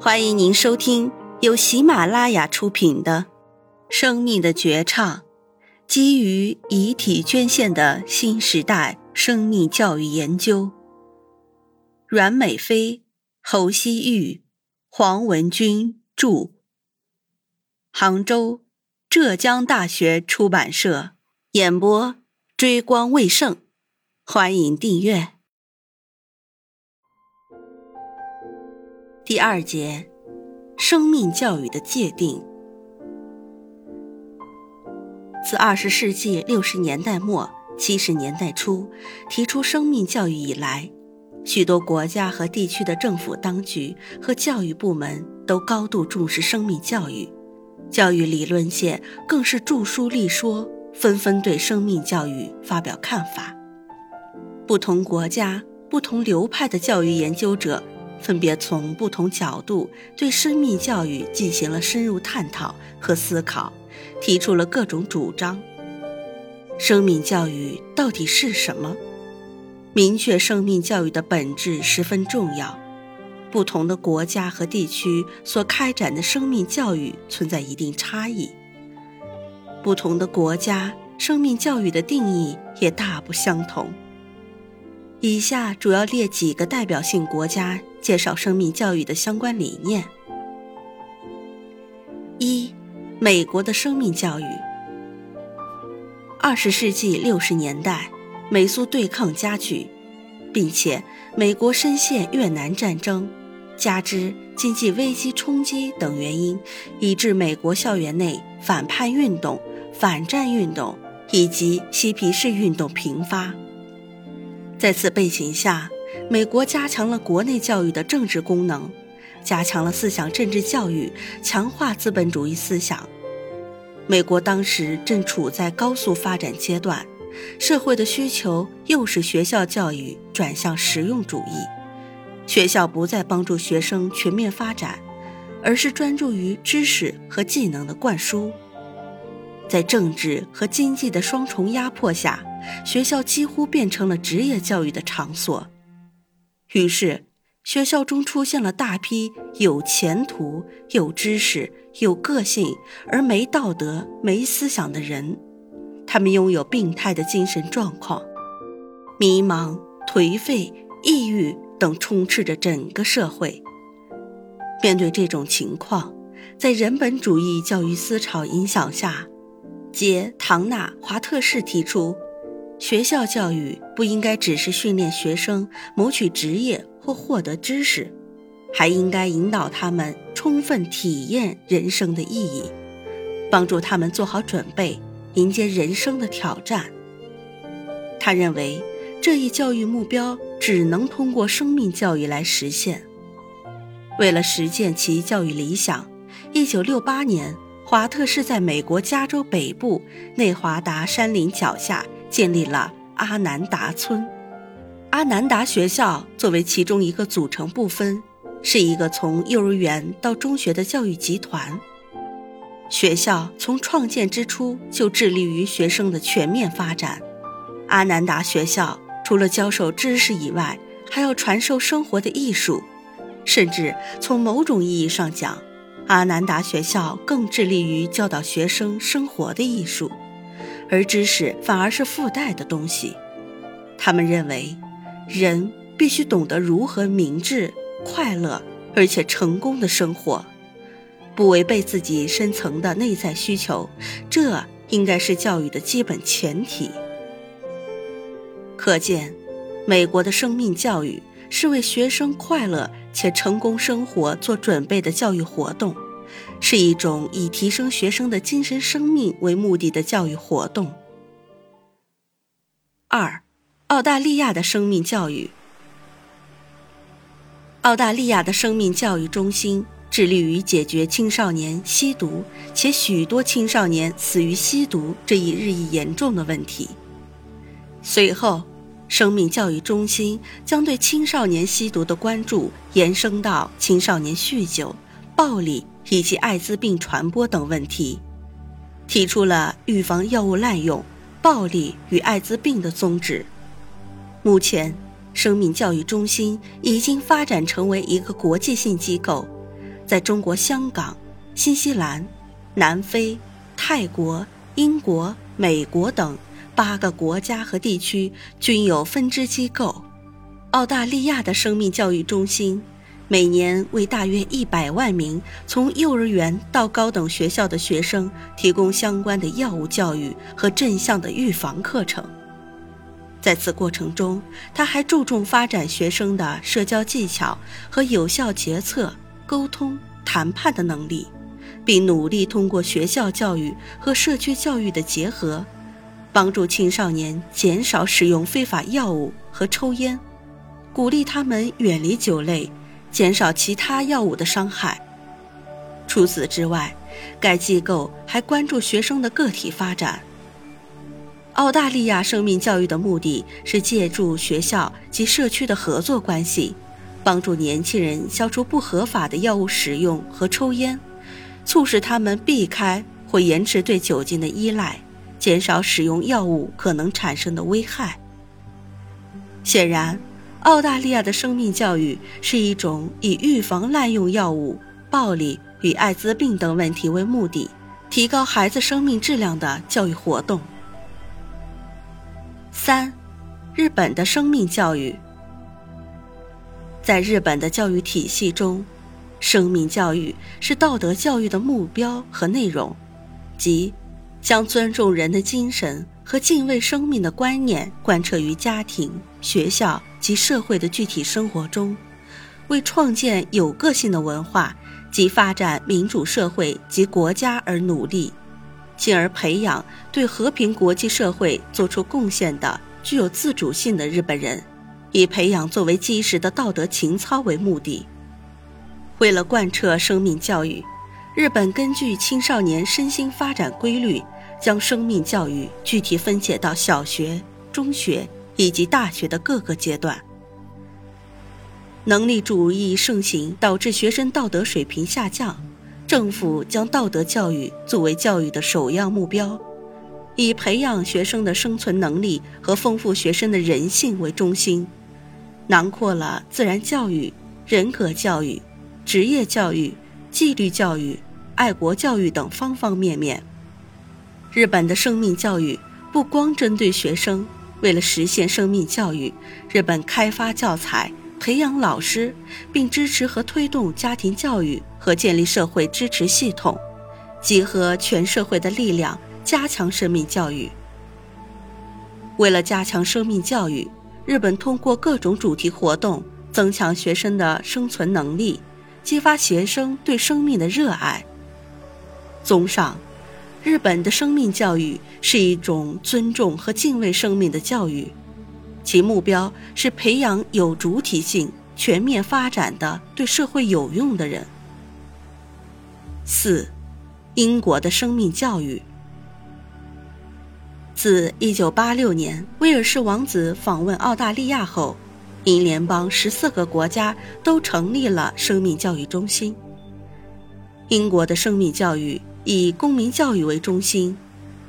欢迎您收听由喜马拉雅出品的《生命的绝唱》，基于遗体捐献的新时代生命教育研究。阮美飞、侯希玉、黄文军著，杭州浙江大学出版社演播，追光未盛。欢迎订阅。第二节，生命教育的界定。自二十世纪六十年代末七十年代初提出生命教育以来，许多国家和地区的政府当局和教育部门都高度重视生命教育，教育理论界更是著书立说，纷纷对生命教育发表看法。不同国家、不同流派的教育研究者，分别从不同角度对生命教育进行了深入探讨和思考，提出了各种主张。生命教育到底是什么？明确生命教育的本质十分重要。不同的国家和地区所开展的生命教育存在一定差异，不同的国家生命教育的定义也大不相同。以下主要列几个代表性国家介绍生命教育的相关理念：一、美国的生命教育。二十世纪六十年代，美苏对抗加剧，并且美国深陷越南战争，加之经济危机冲击等原因，以致美国校园内反叛运动、反战运动以及嬉皮士运动频发。在此背景下，美国加强了国内教育的政治功能，加强了思想政治教育，强化资本主义思想。美国当时正处在高速发展阶段，社会的需求又使学校教育转向实用主义，学校不再帮助学生全面发展，而是专注于知识和技能的灌输。在政治和经济的双重压迫下，学校几乎变成了职业教育的场所。于是，学校中出现了大批有前途、有知识、有个性而没道德、没思想的人。他们拥有病态的精神状况，迷茫、颓废、抑郁等充斥着整个社会。面对这种情况，在人本主义教育思潮影响下。杰、唐纳、华特士提出，学校教育不应该只是训练学生谋取职业或获得知识，还应该引导他们充分体验人生的意义，帮助他们做好准备迎接人生的挑战。他认为，这一教育目标只能通过生命教育来实现。为了实践其教育理想，一九六八年。华特是在美国加州北部内华达山林脚下建立了阿南达村。阿南达学校作为其中一个组成部分，是一个从幼儿园到中学的教育集团。学校从创建之初就致力于学生的全面发展。阿南达学校除了教授知识以外，还要传授生活的艺术，甚至从某种意义上讲。阿南达学校更致力于教导学生生活的艺术，而知识反而是附带的东西。他们认为，人必须懂得如何明智、快乐而且成功的生活，不违背自己深层的内在需求，这应该是教育的基本前提。可见，美国的生命教育。是为学生快乐且成功生活做准备的教育活动，是一种以提升学生的精神生命为目的的教育活动。二，澳大利亚的生命教育。澳大利亚的生命教育中心致力于解决青少年吸毒且许多青少年死于吸毒这一日益严重的问题。随后。生命教育中心将对青少年吸毒的关注延伸到青少年酗酒、暴力以及艾滋病传播等问题，提出了预防药物滥用、暴力与艾滋病的宗旨。目前，生命教育中心已经发展成为一个国际性机构，在中国香港、新西兰、南非、泰国、英国、美国等八个国家和地区均有分支机构。澳大利亚的生命教育中心。每年为大约一百万名从幼儿园到高等学校的学生提供相关的药物教育和正向的预防课程。在此过程中，他还注重发展学生的社交技巧和有效决策、沟通、谈判的能力，并努力通过学校教育和社区教育的结合，帮助青少年减少使用非法药物和抽烟，鼓励他们远离酒类。减少其他药物的伤害。除此之外，该机构还关注学生的个体发展。澳大利亚生命教育的目的是借助学校及社区的合作关系，帮助年轻人消除不合法的药物使用和抽烟，促使他们避开或延迟对酒精的依赖，减少使用药物可能产生的危害。显然。澳大利亚的生命教育是一种以预防滥用药物、暴力与艾滋病等问题为目的，提高孩子生命质量的教育活动。三，日本的生命教育，在日本的教育体系中，生命教育是道德教育的目标和内容，即将尊重人的精神。和敬畏生命的观念贯彻于家庭、学校及社会的具体生活中，为创建有个性的文化及发展民主社会及国家而努力，进而培养对和平国际社会做出贡献的具有自主性的日本人，以培养作为基石的道德情操为目的。为了贯彻生命教育，日本根据青少年身心发展规律。将生命教育具体分解到小学、中学以及大学的各个阶段。能力主义盛行导致学生道德水平下降，政府将道德教育作为教育的首要目标，以培养学生的生存能力和丰富学生的人性为中心，囊括了自然教育、人格教育、职业教育、纪律教育、爱国教育等方方面面。日本的生命教育不光针对学生，为了实现生命教育，日本开发教材、培养老师，并支持和推动家庭教育和建立社会支持系统，集合全社会的力量，加强生命教育。为了加强生命教育，日本通过各种主题活动，增强学生的生存能力，激发学生对生命的热爱。综上。日本的生命教育是一种尊重和敬畏生命的教育，其目标是培养有主体性、全面发展的对社会有用的人。四，英国的生命教育。自1986年威尔士王子访问澳大利亚后，英联邦十四个国家都成立了生命教育中心。英国的生命教育。以公民教育为中心，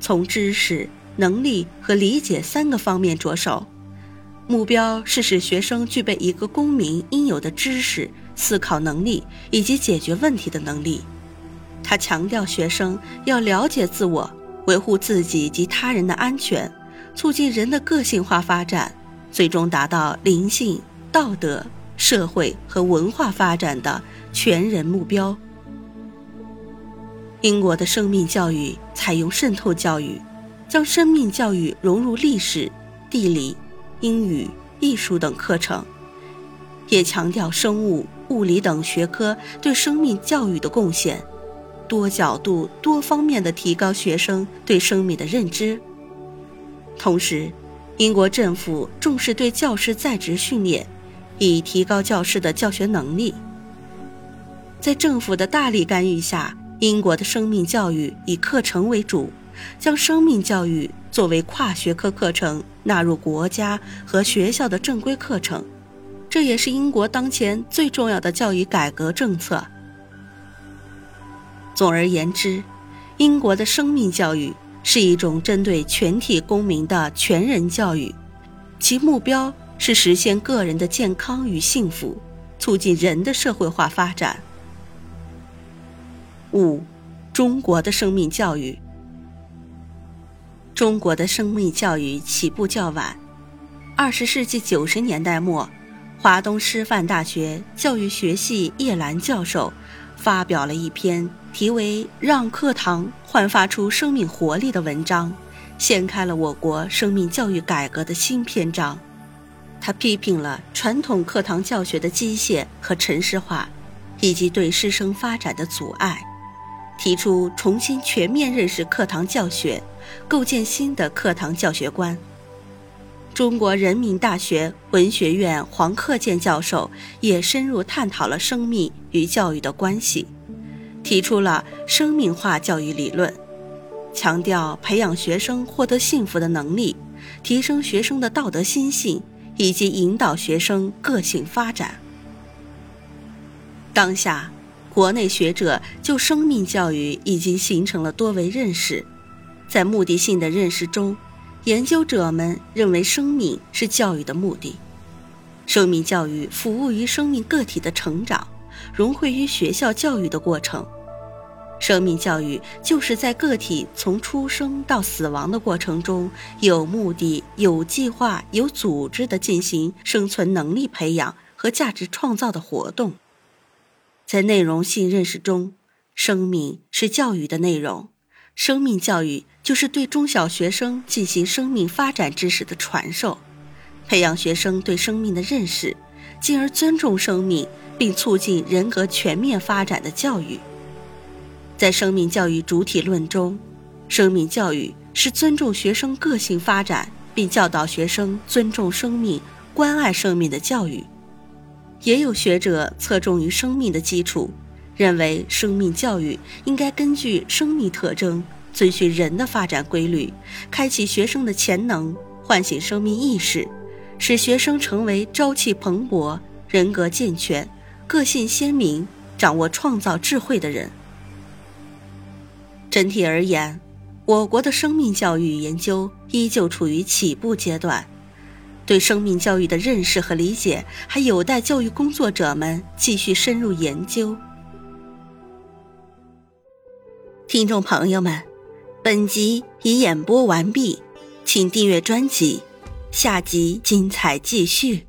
从知识、能力和理解三个方面着手，目标是使学生具备一个公民应有的知识、思考能力以及解决问题的能力。他强调学生要了解自我，维护自己及他人的安全，促进人的个性化发展，最终达到灵性、道德、社会和文化发展的全人目标。英国的生命教育采用渗透教育，将生命教育融入历史、地理、英语、艺术等课程，也强调生物、物理等学科对生命教育的贡献，多角度、多方面的提高学生对生命的认知。同时，英国政府重视对教师在职训练，以提高教师的教学能力。在政府的大力干预下。英国的生命教育以课程为主，将生命教育作为跨学科课程纳入国家和学校的正规课程，这也是英国当前最重要的教育改革政策。总而言之，英国的生命教育是一种针对全体公民的全人教育，其目标是实现个人的健康与幸福，促进人的社会化发展。五、中国的生命教育。中国的生命教育起步较晚，二十世纪九十年代末，华东师范大学教育学系叶澜教授发表了一篇题为《让课堂焕发出生命活力》的文章，掀开了我国生命教育改革的新篇章。他批评了传统课堂教学的机械和程式化，以及对师生发展的阻碍。提出重新全面认识课堂教学，构建新的课堂教学观。中国人民大学文学院黄克建教授也深入探讨了生命与教育的关系，提出了生命化教育理论，强调培养学生获得幸福的能力，提升学生的道德心性，以及引导学生个性发展。当下。国内学者就生命教育已经形成了多维认识，在目的性的认识中，研究者们认为生命是教育的目的，生命教育服务于生命个体的成长，融汇于学校教育的过程。生命教育就是在个体从出生到死亡的过程中，有目的、有计划、有组织地进行生存能力培养和价值创造的活动。在内容性认识中，生命是教育的内容。生命教育就是对中小学生进行生命发展知识的传授，培养学生对生命的认识，进而尊重生命，并促进人格全面发展的教育。在生命教育主体论中，生命教育是尊重学生个性发展，并教导学生尊重生命、关爱生命的教育。也有学者侧重于生命的基础，认为生命教育应该根据生命特征，遵循人的发展规律，开启学生的潜能，唤醒生命意识，使学生成为朝气蓬勃、人格健全、个性鲜明、掌握创造智慧的人。整体而言，我国的生命教育研究依旧处于起步阶段。对生命教育的认识和理解，还有待教育工作者们继续深入研究。听众朋友们，本集已演播完毕，请订阅专辑，下集精彩继续。